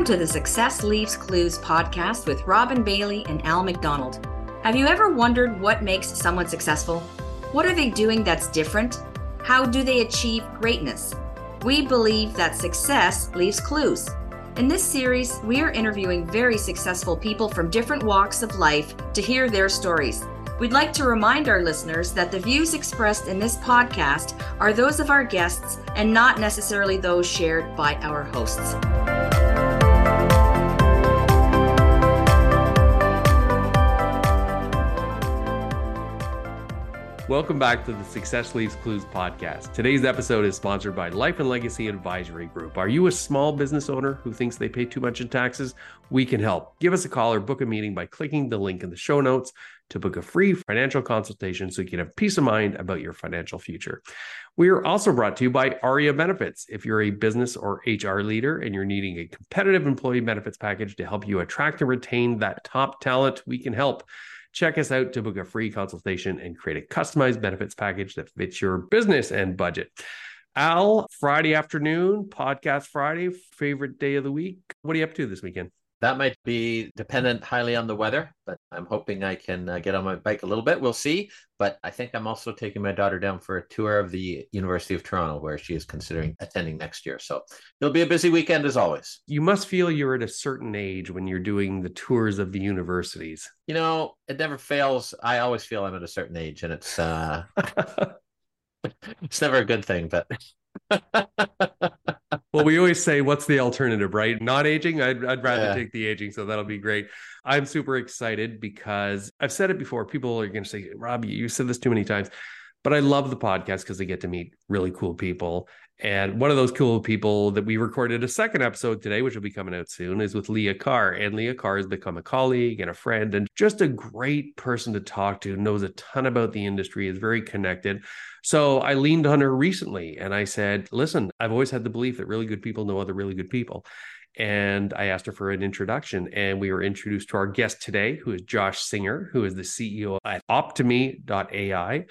Welcome to the Success Leaves Clues podcast with Robin Bailey and Al McDonald. Have you ever wondered what makes someone successful? What are they doing that's different? How do they achieve greatness? We believe that success leaves clues. In this series, we are interviewing very successful people from different walks of life to hear their stories. We'd like to remind our listeners that the views expressed in this podcast are those of our guests and not necessarily those shared by our hosts. Welcome back to the Success Leaves Clues podcast. Today's episode is sponsored by Life and Legacy Advisory Group. Are you a small business owner who thinks they pay too much in taxes? We can help. Give us a call or book a meeting by clicking the link in the show notes to book a free financial consultation so you can have peace of mind about your financial future. We are also brought to you by ARIA Benefits. If you're a business or HR leader and you're needing a competitive employee benefits package to help you attract and retain that top talent, we can help. Check us out to book a free consultation and create a customized benefits package that fits your business and budget. Al, Friday afternoon, podcast Friday, favorite day of the week. What are you up to this weekend? That might be dependent highly on the weather, but I'm hoping I can uh, get on my bike a little bit. We'll see. But I think I'm also taking my daughter down for a tour of the University of Toronto, where she is considering attending next year. So it'll be a busy weekend as always. You must feel you're at a certain age when you're doing the tours of the universities. You know, it never fails. I always feel I'm at a certain age, and it's uh, it's never a good thing, but. well, we always say, what's the alternative, right? Not aging. I'd, I'd rather yeah. take the aging. So that'll be great. I'm super excited because I've said it before. People are going to say, Rob, you said this too many times. But I love the podcast because I get to meet really cool people. And one of those cool people that we recorded a second episode today, which will be coming out soon, is with Leah Carr. And Leah Carr has become a colleague and a friend and just a great person to talk to, knows a ton about the industry, is very connected. So I leaned on her recently and I said, listen, I've always had the belief that really good people know other really good people. And I asked her for an introduction, and we were introduced to our guest today, who is Josh Singer, who is the CEO at Optimy.ai.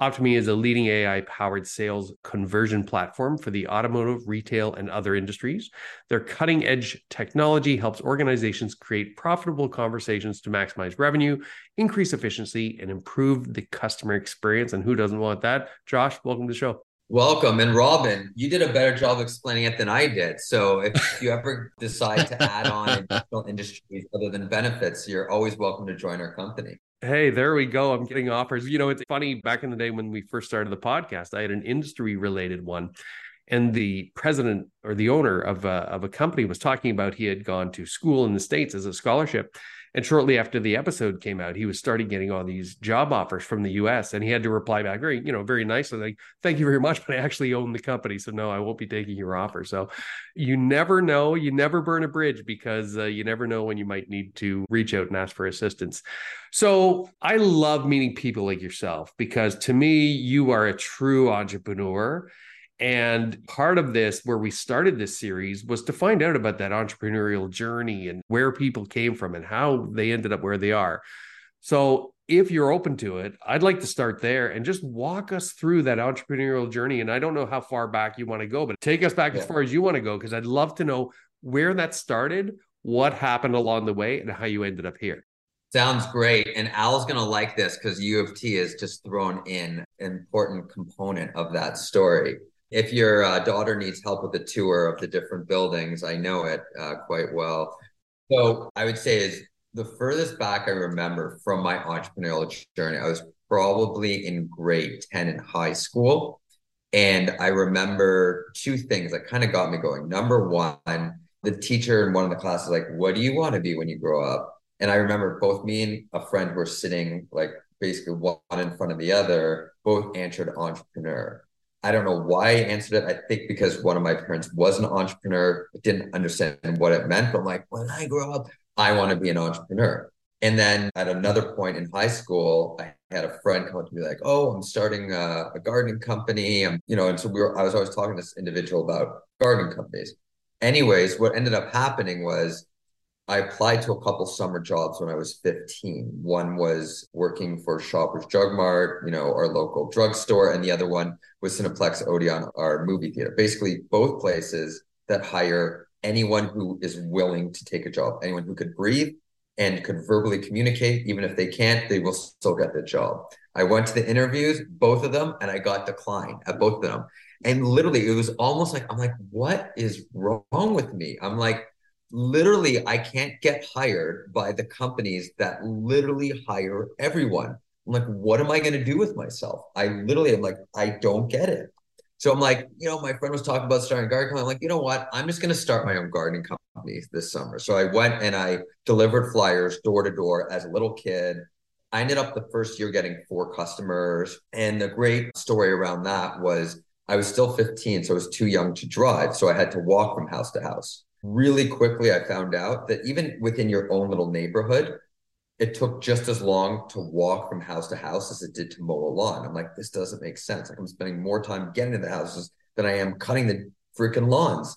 Optimy is a leading AI powered sales conversion platform for the automotive, retail, and other industries. Their cutting edge technology helps organizations create profitable conversations to maximize revenue, increase efficiency, and improve the customer experience. And who doesn't want that? Josh, welcome to the show. Welcome. And Robin, you did a better job explaining it than I did. So if you ever decide to add on additional industries other than benefits, you're always welcome to join our company. Hey, there we go. I'm getting offers. You know, it's funny. Back in the day when we first started the podcast, I had an industry related one. And the president or the owner of a, of a company was talking about he had gone to school in the States as a scholarship. And shortly after the episode came out, he was starting getting all these job offers from the US. And he had to reply back very, you know, very nicely, like, thank you very much, but I actually own the company. So no, I won't be taking your offer. So you never know. You never burn a bridge because uh, you never know when you might need to reach out and ask for assistance. So I love meeting people like yourself because to me, you are a true entrepreneur and part of this, where we started this series, was to find out about that entrepreneurial journey and where people came from and how they ended up where they are. So, if you're open to it, I'd like to start there and just walk us through that entrepreneurial journey. And I don't know how far back you want to go, but take us back yeah. as far as you want to go, because I'd love to know where that started, what happened along the way, and how you ended up here. Sounds great. And Al's going to like this because U of T has just thrown in an important component of that story if your uh, daughter needs help with the tour of the different buildings, I know it uh, quite well. So I would say is the furthest back I remember from my entrepreneurial journey, I was probably in grade 10 in high school. And I remember two things that kind of got me going. Number one, the teacher in one of the classes, like, what do you want to be when you grow up? And I remember both me and a friend were sitting like basically one in front of the other, both answered entrepreneur. I don't know why I answered it. I think because one of my parents was an entrepreneur, didn't understand what it meant. But I'm like, when I grow up, I want to be an entrepreneur. And then at another point in high school, I had a friend come up to me like, "Oh, I'm starting a, a gardening company." I'm, you know, and so we were. I was always talking to this individual about gardening companies. Anyways, what ended up happening was I applied to a couple summer jobs when I was 15. One was working for Shoppers Drug Mart, you know, our local drugstore, and the other one was Cineplex Odeon, our movie theater. Basically, both places that hire anyone who is willing to take a job, anyone who could breathe and could verbally communicate. Even if they can't, they will still get the job. I went to the interviews, both of them, and I got declined at both of them. And literally, it was almost like, I'm like, what is wrong with me? I'm like, literally, I can't get hired by the companies that literally hire everyone. I'm like, what am I going to do with myself? I literally am like, I don't get it. So I'm like, you know, my friend was talking about starting a garden company. I'm like, you know what? I'm just going to start my own gardening company this summer. So I went and I delivered flyers door to door as a little kid. I ended up the first year getting four customers. And the great story around that was I was still 15, so I was too young to drive. So I had to walk from house to house. Really quickly, I found out that even within your own little neighborhood, it took just as long to walk from house to house as it did to mow a lawn. I'm like, this doesn't make sense. Like I'm spending more time getting to the houses than I am cutting the freaking lawns.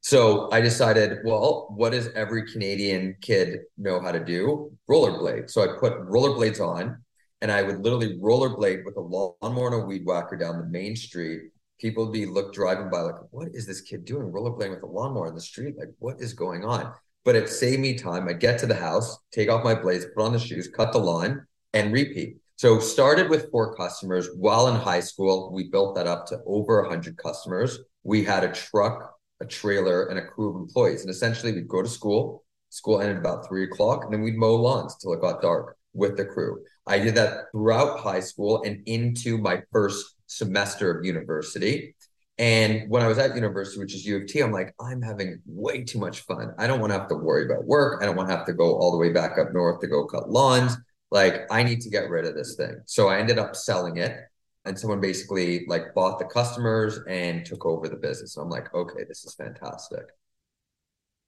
So I decided, well, what does every Canadian kid know how to do? Rollerblade. So I put rollerblades on and I would literally rollerblade with a lawnmower and a weed whacker down the main street. People be look driving by like, what is this kid doing? Rollerblading with a lawnmower in the street? Like, what is going on? but it saved me time. I'd get to the house, take off my blades, put on the shoes, cut the lawn, and repeat. So started with four customers while in high school. We built that up to over 100 customers. We had a truck, a trailer, and a crew of employees. And essentially, we'd go to school. School ended about three o'clock, and then we'd mow lawns till it got dark with the crew. I did that throughout high school and into my first semester of university. And when I was at university, which is U of T, I'm like, I'm having way too much fun. I don't want to have to worry about work. I don't want to have to go all the way back up north to go cut lawns. Like, I need to get rid of this thing. So I ended up selling it. And someone basically like bought the customers and took over the business. So I'm like, okay, this is fantastic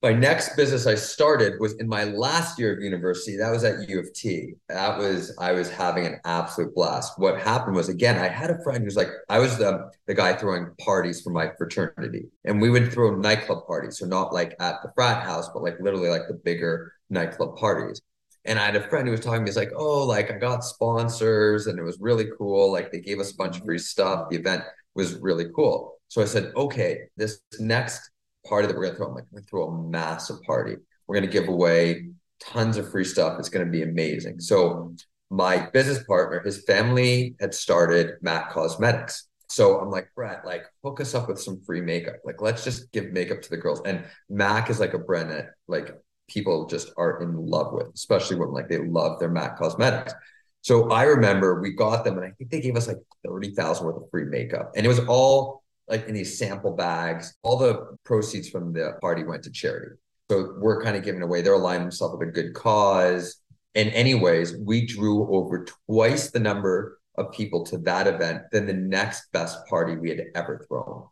my next business I started was in my last year of university. That was at U of T. That was I was having an absolute blast. What happened was again, I had a friend who's like, I was the the guy throwing parties for my fraternity, and we would throw nightclub parties. So not like at the frat house, but like literally like the bigger nightclub parties. And I had a friend who was talking to me, he's like, oh, like I got sponsors and it was really cool. Like they gave us a bunch of free stuff. The event was really cool. So I said, okay, this next party that we're going to throw. I'm like, we're going to throw a massive party. We're going to give away tons of free stuff. It's going to be amazing. So my business partner, his family had started Mac Cosmetics. So I'm like, Brett, like hook us up with some free makeup. Like, let's just give makeup to the girls. And Mac is like a brand that like people just are in love with, especially when like they love their Mac Cosmetics. So I remember we got them and I think they gave us like 30,000 worth of free makeup. And it was all like in these sample bags. All the proceeds from the party went to charity. So we're kind of giving away. They're aligning themselves with a good cause. And anyways, we drew over twice the number of people to that event than the next best party we had ever thrown.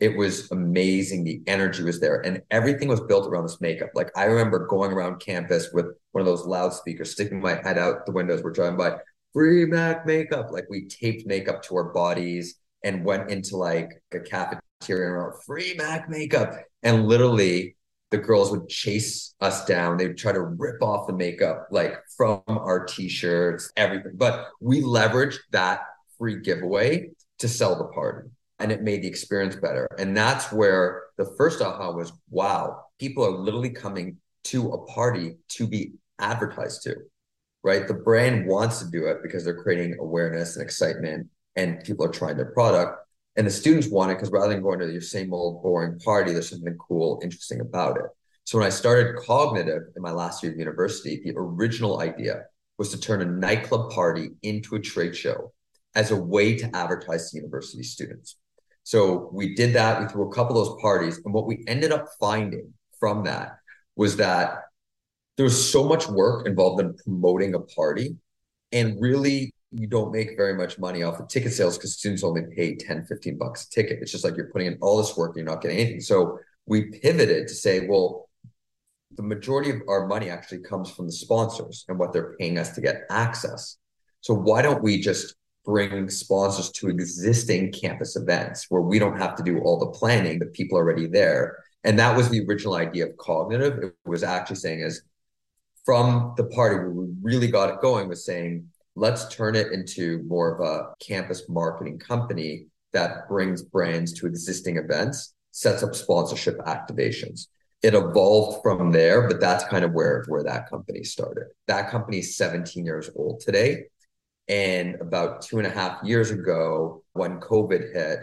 It was amazing. The energy was there, and everything was built around this makeup. Like I remember going around campus with one of those loudspeakers, sticking my head out the windows. We're driving by, free Mac makeup. Like we taped makeup to our bodies and went into like a cafeteria and wrote free Mac makeup. And literally the girls would chase us down. They would try to rip off the makeup like from our t-shirts, everything. But we leveraged that free giveaway to sell the party. And it made the experience better. And that's where the first aha was wow, people are literally coming to a party to be advertised to, right? The brand wants to do it because they're creating awareness and excitement and people are trying their product. And the students want it because rather than going to your same old boring party, there's something cool, interesting about it. So when I started Kognitive in my last year of university, the original idea was to turn a nightclub party into a trade show as a way to advertise to university students. So we did that. We threw a couple of those parties. And what we ended up finding from that was that there was so much work involved in promoting a party. And really, you don't make very much money off of ticket sales because students only pay 10, 15 bucks a ticket. It's just like you're putting in all this work and you're not getting anything. So we pivoted to say, well, the majority of our money actually comes from the sponsors and what they're paying us to get access. So why don't we just bring sponsors to existing campus events where we don't have to do all the planning, the people are already there. And that was the original idea of Kognitive. It was actually saying is from the party where we really got it going was saying let's turn it into more of a campus marketing company that brings brands to existing events, sets up sponsorship activations. it evolved from there, but that's kind of where where that company started. That company is 17 years old today. And about two and a half years ago, when COVID hit,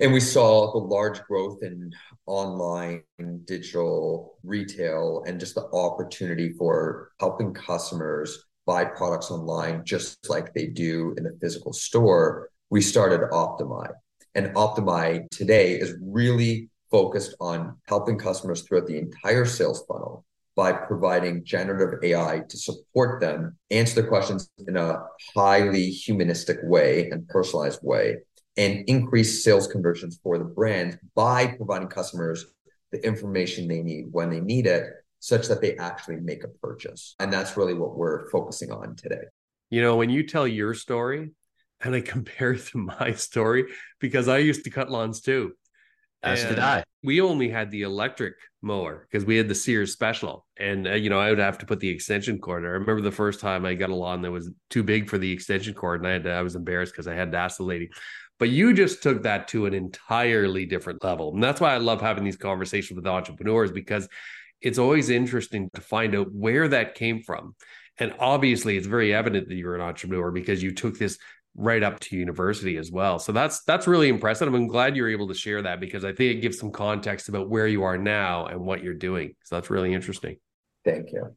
and we saw the large growth in online digital retail and just the opportunity for helping customers buy products online just like they do in a physical store, we started Optimy. And Optimy today is really focused on helping customers throughout the entire sales funnel by providing generative AI to support them answer their questions in a highly humanistic way and personalized way and increase sales conversions for the brand by providing customers the information they need when they need it such that they actually make a purchase. And that's really what we're focusing on today. You know, when you tell your story and I compare it to my story, because I used to cut lawns too. As did I. We only had the electric mower because we had the Sears Special, and uh, you know I would have to put the extension cord. I remember the first time I got a lawn that was too big for the extension cord, and I had to, I was embarrassed because I had to ask the lady. But you just took that to an entirely different level, and that's why I love having these conversations with entrepreneurs because it's always interesting to find out where that came from. And obviously, it's very evident that you're an entrepreneur because you took this right up to university as well. So that's that's really impressive. I'm glad you're able to share that because I think it gives some context about where you are now and what you're doing. So that's really interesting. Thank you.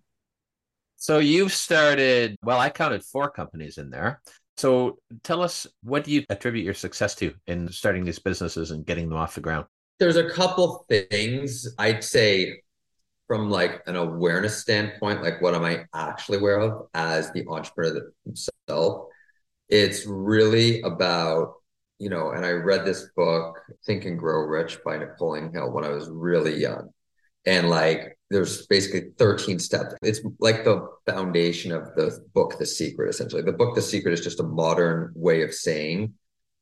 So you've started, well, I counted four companies in there. So tell us what do you attribute your success to in starting these businesses and getting them off the ground? There's a couple things I'd say from like an awareness standpoint, like what am I actually aware of as the entrepreneur himself? it's really about you know and i read this book think and grow rich by napoleon hill when i was really young. And like there's basically 13 steps. It's like the foundation of the book the secret essentially. The book the secret is just a modern way of saying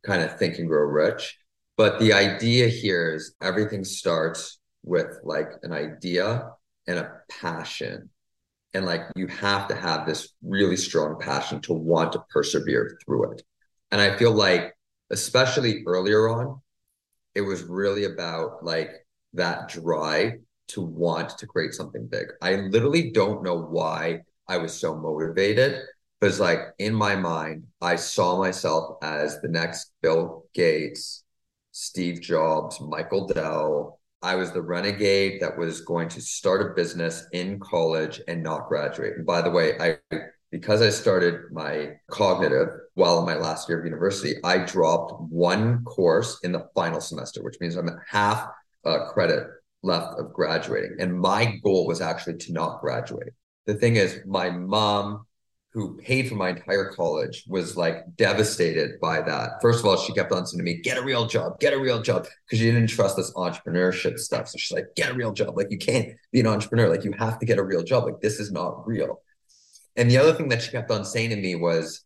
kind of think and grow rich. But the idea here is everything starts with like an idea and a passion. And like you have to have this really strong passion to want to persevere through it. And i feel like especially earlier on it was really about like that drive to want to create something big. I literally don't know why i was so motivated but it's like in my mind i saw myself as the next bill gates steve jobs michael dell I was the renegade that was going to start a business in college and not graduate. And by the way, I because I started my Kognitive while in my last year of university, I dropped one course in the final semester, which means I'm at half uh, credit left of graduating. And my goal was actually to not graduate. The thing is, my mom who paid for my entire college was like devastated by that. First of all, she kept on saying to me, get a real job, get a real job, because she didn't trust this entrepreneurship stuff. So she's like, get a real job. Like, you can't be an entrepreneur. Like, you have to get a real job. Like, this is not real. And the other thing that she kept on saying to me was,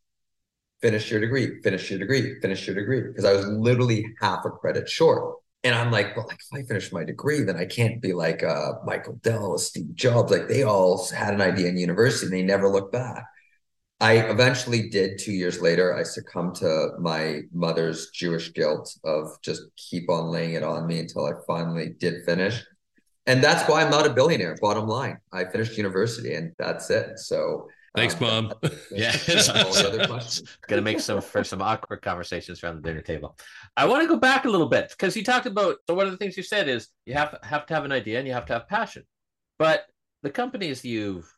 finish your degree, finish your degree, finish your degree, because I was literally half a credit short. And I'm like, well, like if I finish my degree, then I can't be like uh, Michael Dell, Steve Jobs. Like they all had an idea in university and they never looked back. I eventually did two years later. I succumbed to my mother's Jewish guilt of just keep on laying it on me until I finally did finish. And that's why I'm not a billionaire, bottom line. I finished university and that's it. So thanks, um, mom. yeah. Gonna make some for some awkward conversations around the dinner table. I want to go back a little bit because you talked about so one of the things you said is you have have to have an idea and you have to have passion. But the companies you've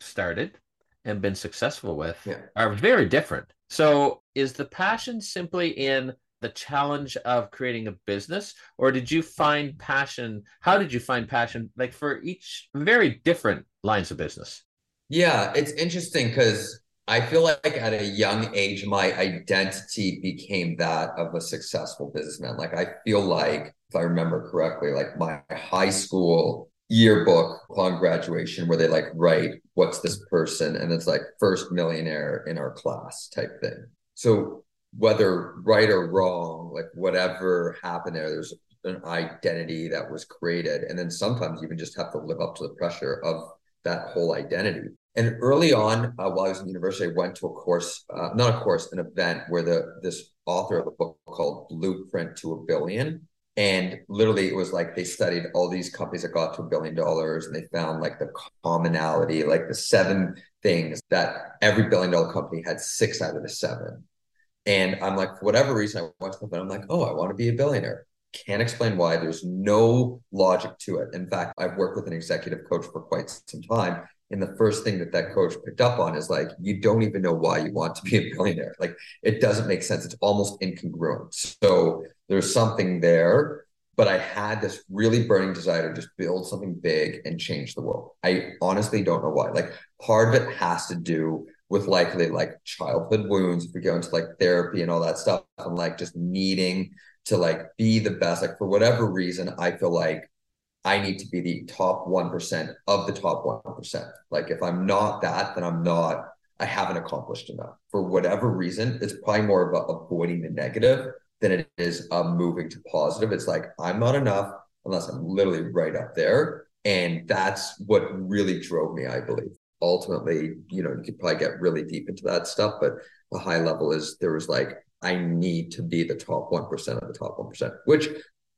started and been successful with yeah. are very different. So, is the passion simply in the challenge of creating a business, or did you find passion? How did you find passion, like for each very different lines of business? Yeah, it's interesting because I feel like at a young age, my identity became that of a successful businessman. Like, I feel like, if I remember correctly, like my high school yearbook upon graduation where they like write what's this person? And it's like first millionaire in our class type thing. So whether right or wrong like whatever happened there there's an identity that was created. And then sometimes you even just have to live up to the pressure of that whole identity. And early on uh, while i was in university i went to a course uh, not a course an event where the this author of a book called blueprint to a billion And literally, it was like they studied all these companies that got to a billion dollars and they found like the commonality, like the seven things that every billion dollar company had six out of the seven. And I'm like, for whatever reason, I watched them and I'm like, oh, I want to be a billionaire. Can't explain why. There's no logic to it. In fact, I've worked with an executive coach for quite some time. And the first thing that that coach picked up on is like, you don't even know why you want to be a billionaire. Like, it doesn't make sense. It's almost incongruent. So there's something there. But I had this really burning desire to just build something big and change the world. I honestly don't know why. Like, part of it has to do with likely like childhood wounds if we go into like therapy and all that stuff and like just needing to like be the best like for whatever reason i feel like i need to be the top 1% of the top 1% like if i'm not that then i'm not i haven't accomplished enough for whatever reason it's probably more about avoiding the negative than it is um, moving to positive it's like i'm not enough unless i'm literally right up there and that's what really drove me i believe ultimately, you know, you could probably get really deep into that stuff, but the high level is there was like, I need to be the top 1% of the top 1%, which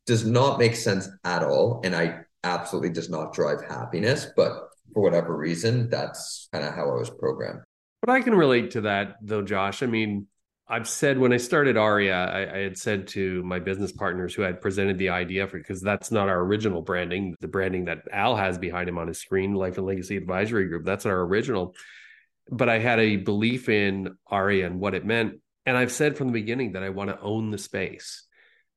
does not make sense at all. And I absolutely does not drive happiness. But for whatever reason, that's kind of how I was programmed. But I can relate to that though, Josh. I mean, I've said when I started Aria, I, I, had said to my business partners who had presented the idea for because that's not our original branding, the branding that Al has behind him on his screen, Life and Legacy Advisory Group. That's our original. But I had a belief in Aria and what it meant. And I've said from the beginning that I want to own the space.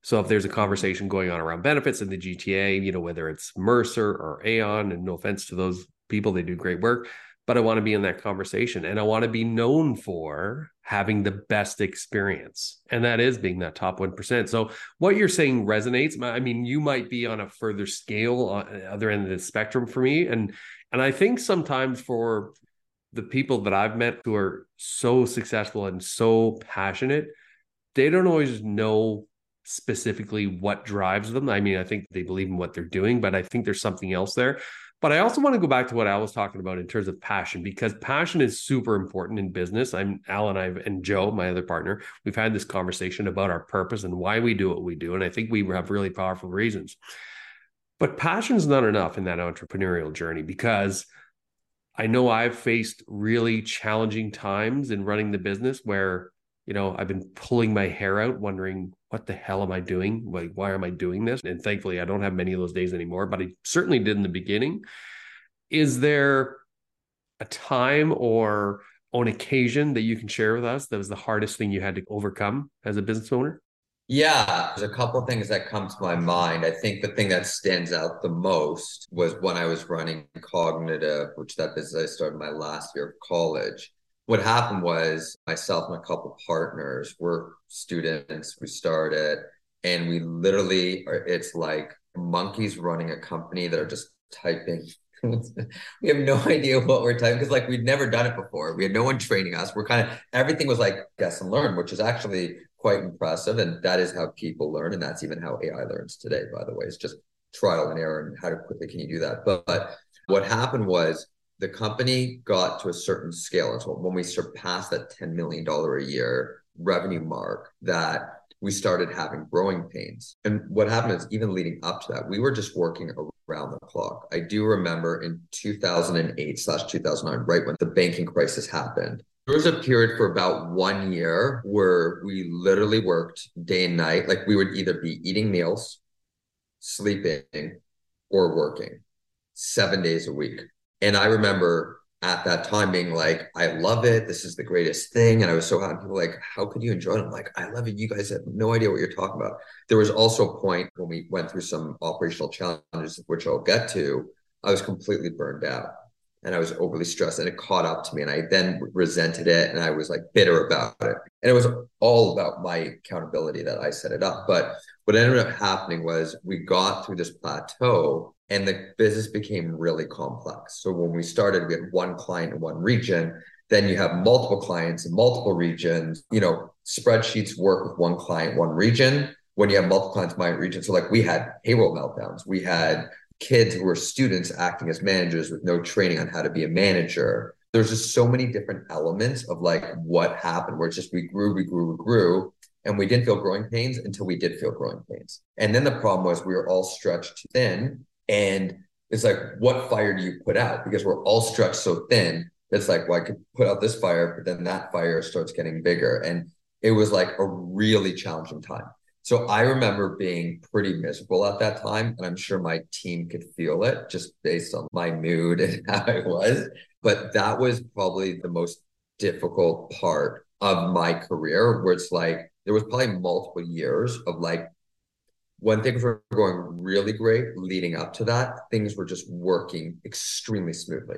So if there's a conversation going on around benefits in the GTA, you know, whether it's Mercer or Aon, and no offense to those people, they do great work but I want to be in that conversation and I want to be known for having the best experience. And that is being that top 1%. So what you're saying resonates. I mean, you might be on a further scale on the other end of the spectrum for me. And and I think sometimes for the people that I've met who are so successful and so passionate, they don't always know specifically what drives them. I mean, I think they believe in what they're doing, but I think there's something else there. But I also want to go back to what Al was talking about in terms of passion, because passion is super important in business. I'm Al and I and Joe, my other partner, we've had this conversation about our purpose and why we do what we do. And I think we have really powerful reasons. But passion is not enough in that entrepreneurial journey because I know I've faced really challenging times in running the business where, you know, I've been pulling my hair out, wondering what the hell am I doing? Like, why am I doing this? And thankfully, I don't have many of those days anymore, but I certainly did in the beginning. Is there a time or on occasion that you can share with us that was the hardest thing you had to overcome as a business owner? Yeah, there's a couple of things that come to my mind. I think the thing that stands out the most was when I was running Kognitive, which that business I started my last year of college what happened was myself and a couple partners were students. We started and we literally are, it's like monkeys running a company that are just typing. we have no idea what we're typing because like we'd never done it before. We had no one training us. We're kind of everything was like guess and learn, which is actually quite impressive. And that is how people learn. And that's even how AI learns today, by the way. It's just trial and error and how quickly can you do that. But, but what happened was the company got to a certain scale. So when we surpassed that $10 million a year revenue mark, that we started having growing pains. And what happened is, even leading up to that, we were just working around the clock. I do remember in 2008 slash 2009, right when the banking crisis happened, there was a period for about one year where we literally worked day and night. Like we would either be eating meals, sleeping, or working seven days a week. And I remember at that time being like, I love it. This is the greatest thing. And I was so happy. People like, how could you enjoy it? I'm like, I love it. You guys have no idea what you're talking about. There was also a point when we went through some operational challenges, which I'll get to. I was completely burned out and I was overly stressed and it caught up to me. And I then resented it and I was like bitter about it. And it was all about my accountability that I set it up. But what ended up happening was we got through this plateau and the business became really complex. So when we started, we had one client in one region. Then you have multiple clients in multiple regions. You know, spreadsheets work with one client, one region. When you have multiple clients my region, so like we had payroll meltdowns. We had kids who were students acting as managers with no training on how to be a manager. There's just so many different elements of like what happened where it's just we grew, we grew, we grew. And we didn't feel growing pains until we did feel growing pains. And then the problem was we were all stretched thin. And it's like, what fire do you put out? Because we're all stretched so thin. It's like, well, I could put out this fire, but then that fire starts getting bigger. And it was like a really challenging time. So I remember being pretty miserable at that time. And I'm sure my team could feel it just based on my mood and how I was. But that was probably the most difficult part of my career where it's like there was probably multiple years of like when things were going really great leading up to that, things were just working extremely smoothly.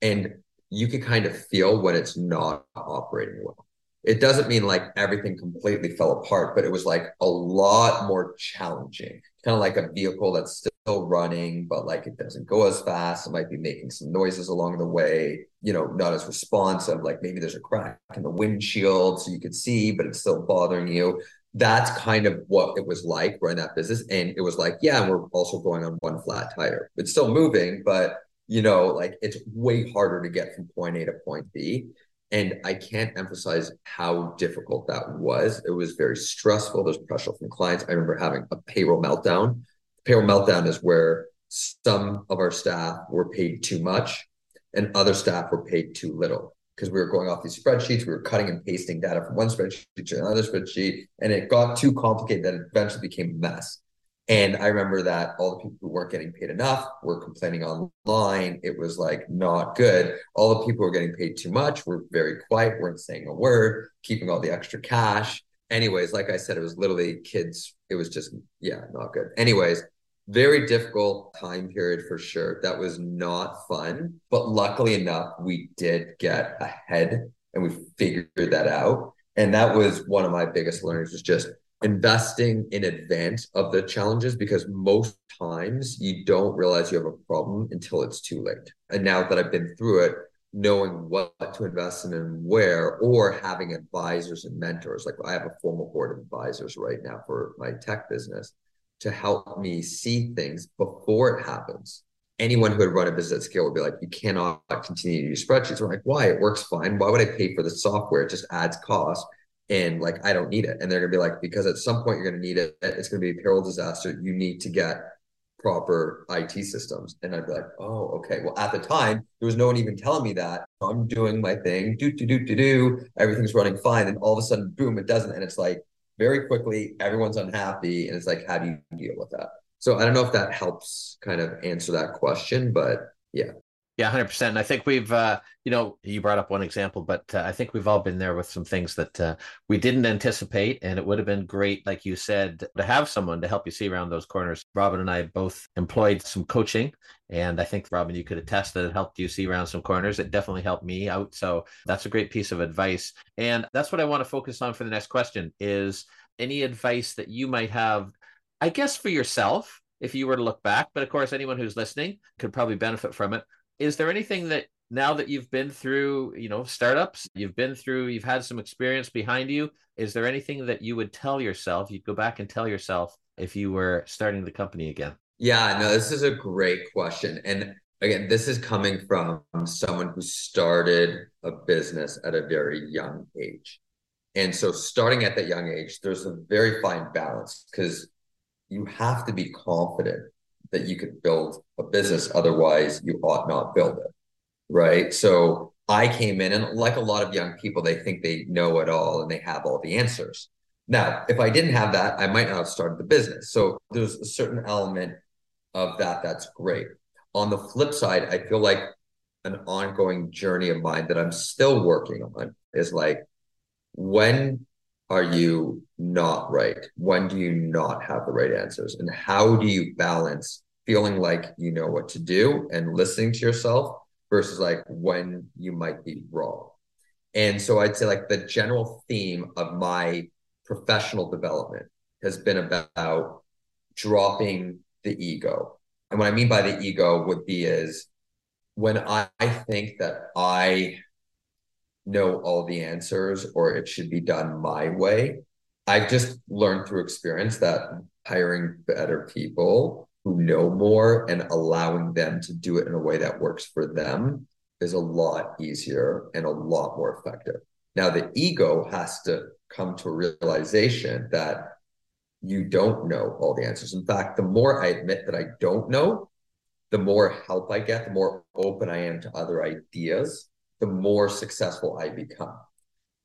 And you could kind of feel when it's not operating well. It doesn't mean like everything completely fell apart, but it was like a lot more challenging. Kind of like a vehicle that's still running, but like it doesn't go as fast. It might be making some noises along the way, you know, not as responsive. Like maybe there's a crack in the windshield so you could see, but it's still bothering you. That's kind of what it was like running that business. And it was like, yeah, we're also going on one flat tire. It's still moving, but you know, like it's way harder to get from point A to point B. And I can't emphasize how difficult that was. It was very stressful. There's pressure from clients. I remember having a payroll meltdown. Payroll meltdown is where some of our staff were paid too much and other staff were paid too little because we were going off these spreadsheets. We were cutting and pasting data from one spreadsheet to another spreadsheet, and it got too complicated that it eventually became a mess. And I remember that all the people who weren't getting paid enough were complaining online. It was like not good. All the people who were getting paid too much were very quiet, weren't saying a word, keeping all the extra cash. Anyways, like I said, it was literally kids. It was just, yeah, not good. Anyways, very difficult time period for sure. That was not fun. But luckily enough, we did get ahead and we figured that out. And that was one of my biggest learnings was just investing in advance of the challenges because most times you don't realize you have a problem until it's too late. And now that I've been through it, knowing what to invest in and where, or having advisors and mentors. Like I have a formal board of advisors right now for my tech business to help me see things before it happens. Anyone who would run a business at scale would be like, you cannot continue to use spreadsheets. We're like, why? It works fine. Why would I pay for the software? It just adds cost and like I don't need it. And they're gonna be like, because at some point you're gonna need it. It's gonna be a payroll disaster. You need to get proper IT systems. And I'd be like, oh, okay. Well, at the time, there was no one even telling me that. I'm doing my thing, do do do do do. Everything's running fine, and all of a sudden, boom, it doesn't. And it's like very quickly, everyone's unhappy, and it's like, how do you deal with that? So I don't know if that helps kind of answer that question, but yeah. Yeah, hundred percent. And I think we've, uh, you know, you brought up one example, but uh, I think we've all been there with some things that uh, we didn't anticipate, and it would have been great, like you said, to have someone to help you see around those corners. Robin and I both employed some coaching, and I think Robin, you could attest that it helped you see around some corners. It definitely helped me out. So that's a great piece of advice, and that's what I want to focus on for the next question: is any advice that you might have, I guess, for yourself if you were to look back. But of course, anyone who's listening could probably benefit from it is there anything that now that you've been through you know startups you've been through you've had some experience behind you is there anything that you would tell yourself you'd go back and tell yourself if you were starting the company again? Yeah no this is a great question. And again this is coming from someone who started a business at a very young age. And so starting at that young age there's a very fine balance because you have to be confident that you could build a business. Otherwise, you ought not build it. Right. So I came in, and like a lot of young people, they think they know it all and they have all the answers. Now, if I didn't have that, I might not have started the business. So there's a certain element of that that's great. On the flip side, I feel like an ongoing journey of mine that I'm still working on is like, when are you not right? When do you not have the right answers? And how do you balance feeling like you know what to do and listening to yourself versus like when you might be wrong? And so I'd say like the general theme of my professional development has been about dropping the ego. And what I mean by the ego would be is when I think that I know all the answers or it should be done my way. I've just learned through experience that hiring better people who know more and allowing them to do it in a way that works for them is a lot easier and a lot more effective. Now, the ego has to come to a realization that you don't know all the answers. In fact, the more I admit that I don't know, the more help I get, the more open I am to other ideas, the more successful I become.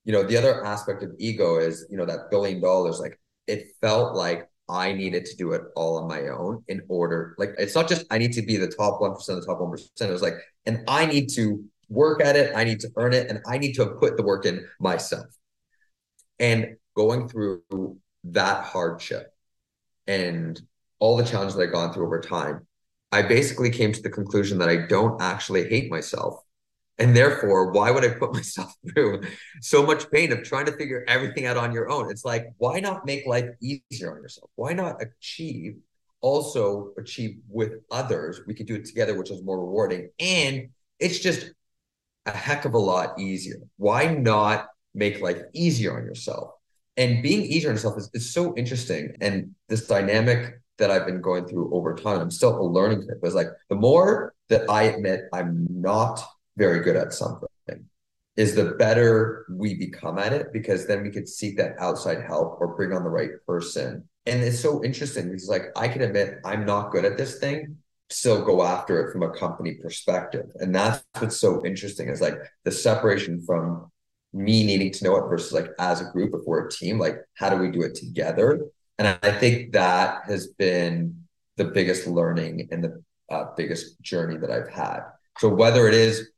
You know, the other aspect of ego is, you know, that billion dollars, like it felt like I needed to do it all on my own in order. Like it's not just I need to be the top 1%, the top 1%. It was like, and I need to work at it, I need to earn it, and I need to put the work in myself. And going through that hardship and all the challenges that I've gone through over time, I basically came to the conclusion that I don't actually hate myself. And therefore, why would I put myself through so much pain of trying to figure everything out on your own? It's like, why not make life easier on yourself? Why not achieve, also achieve with others? We could do it together, which is more rewarding. And it's just a heck of a lot easier. Why not make life easier on yourself? And being easier on yourself is, is so interesting. And this dynamic that I've been going through over time, I'm still a learning curve. It's like the more that I admit I'm not very good at something, is the better we become at it because then we could seek that outside help or bring on the right person. And it's so interesting because like I can admit I'm not good at this thing, still go after it from a company perspective. And that's what's so interesting is like the separation from me needing to know it versus like as a group, if we're a team, like how do we do it together? And I think that has been the biggest learning and the uh, biggest journey that I've had. So whether it is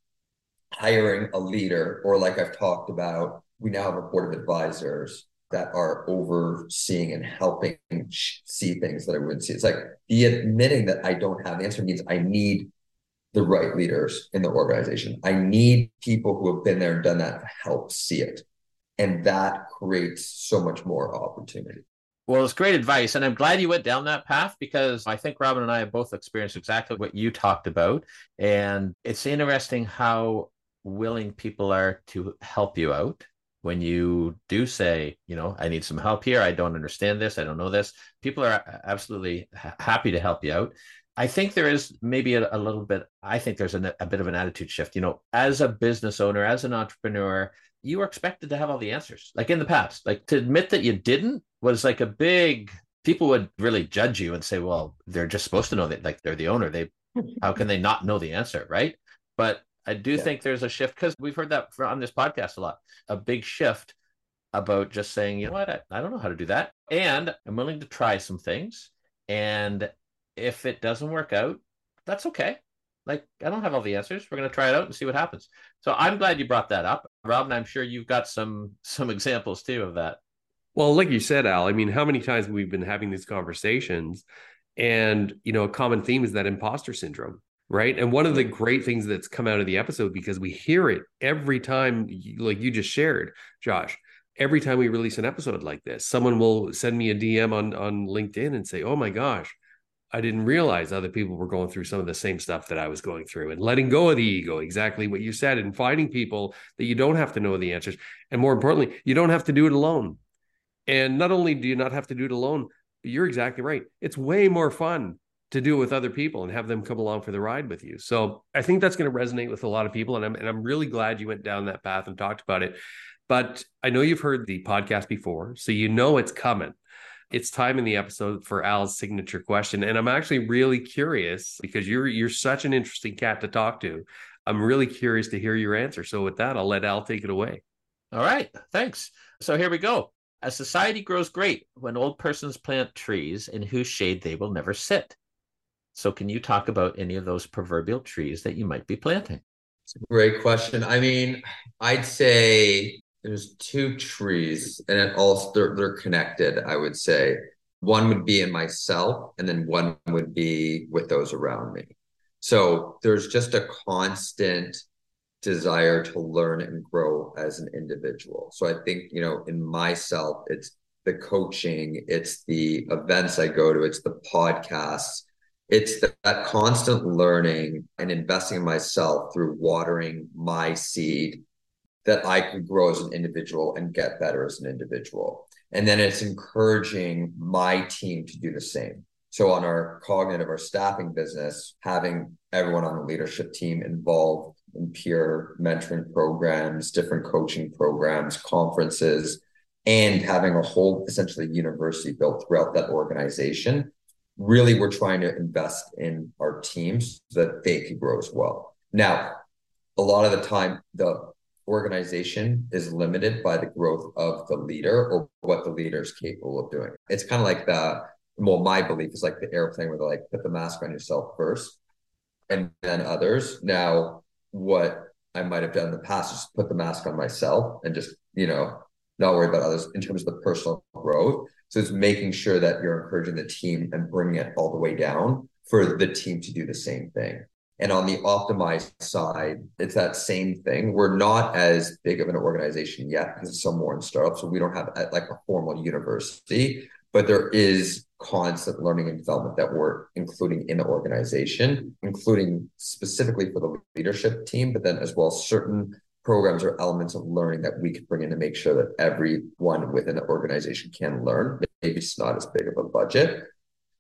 hiring a leader or like I've talked about, we now have a board of advisors that are overseeing and helping see things that I wouldn't see. It's like the admitting that I don't have the answer means I need the right leaders in the organization. I need people who have been there and done that to help see it. And that creates so much more opportunity. Well, it's great advice. And I'm glad you went down that path because I think Robin and I have both experienced exactly what you talked about. And it's interesting how willing people are to help you out when you do say, you know, I need some help here. I don't understand this. I don't know this. People are absolutely ha- happy to help you out. I think there is maybe a, a little bit, I think there's a, a bit of an attitude shift. You know, as a business owner, as an entrepreneur, you were expected to have all the answers, like in the past. Like to admit that you didn't was like a big, people would really judge you and say, well, they're just supposed to know that, like they're the owner. They, how can they not know the answer? Right. But I do yeah. think there's a shift because we've heard that on this podcast a lot, a big shift about just saying, you know what, I, I don't know how to do that. And I'm willing to try some things. And if it doesn't work out, that's okay. Like I don't have all the answers. We're going to try it out and see what happens. So I'm glad you brought that up, Rob, and I'm sure you've got some some examples too of that. Well, like you said, Al, I mean, how many times we've been having these conversations, and you know, a common theme is that imposter syndrome, right? And one of the great things that's come out of the episode because we hear it every time, like you just shared, Josh. Every time we release an episode like this, someone will send me a DM on on LinkedIn and say, "Oh my gosh." I didn't realize other people were going through some of the same stuff that I was going through and letting go of the ego, exactly what you said, and finding people that you don't have to know the answers. And more importantly, you don't have to do it alone. And not only do you not have to do it alone, but you're exactly right. It's way more fun to do it with other people and have them come along for the ride with you. So I think that's going to resonate with a lot of people. And I'm, and I'm really glad you went down that path and talked about it. But I know you've heard the podcast before, so you know it's coming it's time in the episode for Al's signature question. And I'm actually really curious because you're you're such an interesting cat to talk to. I'm really curious to hear your answer. So with that, I'll let Al take it away. All right. Thanks. So here we go. A society grows great when old persons plant trees in whose shade they will never sit. So can you talk about any of those proverbial trees that you might be planting? It's a great question. I mean, I'd say there's two trees and it all they're, they're connected i would say one would be in myself and then one would be with those around me so there's just a constant desire to learn and grow as an individual so i think you know in myself it's the coaching it's the events i go to it's the podcasts it's the, that constant learning and investing in myself through watering my seed that I could grow as an individual and get better as an individual. And then it's encouraging my team to do the same. So on our Kognitive, or staffing business, having everyone on the leadership team involved in peer mentoring programs, different coaching programs, conferences, and having a whole essentially university built throughout that organization. Really, we're trying to invest in our teams so that they can grow as well. Now, a lot of the time, the organization is limited by the growth of the leader or what the leader is capable of doing. It's kind of like the well, my belief is like the airplane where they like put the mask on yourself first and then others. Now, what I might have done in the past is put the mask on myself and just, you know, not worry about others in terms of the personal growth. So it's making sure that you're encouraging the team and bringing it all the way down for the team to do the same thing. And on the optimized side, it's that same thing. We're not as big of an organization yet because it's still more in startups. So we don't have uh, like a formal university, but there is constant learning and development that we're including in the organization, including specifically for the leadership team, but then as well certain programs or elements of learning that we could bring in to make sure that everyone within the organization can learn. Maybe it's not as big of a budget.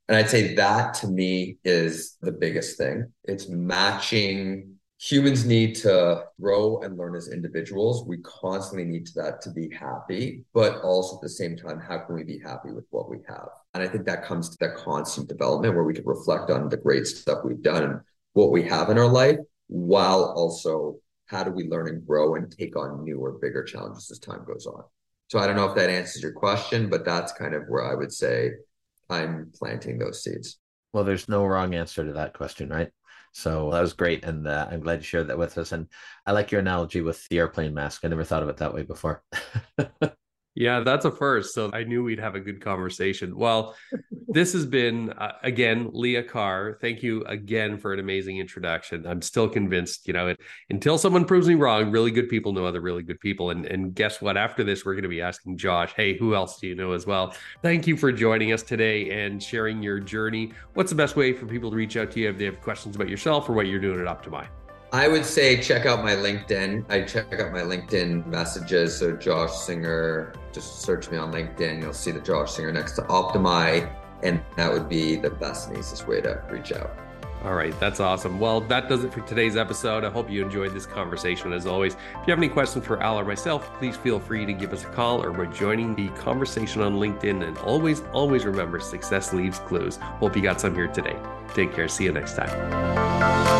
And I'd say that to me is the biggest thing. It's matching humans need to grow and learn as individuals. We constantly need to that to be happy, but also at the same time, how can we be happy with what we have? And I think that comes to that constant development where we can reflect on the great stuff we've done and what we have in our life, while also how do we learn and grow and take on newer, bigger challenges as time goes on. So I don't know if that answers your question, but that's kind of where I would say I'm planting those seeds. Well, there's no wrong answer to that question, right? So that was great, and uh, I'm glad you shared that with us. And I like your analogy with the airplane mask. I never thought of it that way before. Yeah, that's a first. So I knew we'd have a good conversation. Well, this has been, uh, again, Leah Carr. Thank you again for an amazing introduction. I'm still convinced, you know, it, until someone proves me wrong, really good people know other really good people. And, and guess what? After this, we're going to be asking Josh, hey, who else do you know as well? Thank you for joining us today and sharing your journey. What's the best way for people to reach out to you if they have questions about yourself or what you're doing at Optimy? I would say check out my LinkedIn. I check out my LinkedIn messages. So Josh Singer, just search me on LinkedIn. You'll see the Josh Singer next to Optimy, and that would be the best and easiest way to reach out. All right, that's awesome. Well, that does it for today's episode. I hope you enjoyed this conversation as always. If you have any questions for Al or myself, please feel free to give us a call or by joining the conversation on LinkedIn. And always, always remember success leaves clues. Hope you got some here today. Take care. See you next time.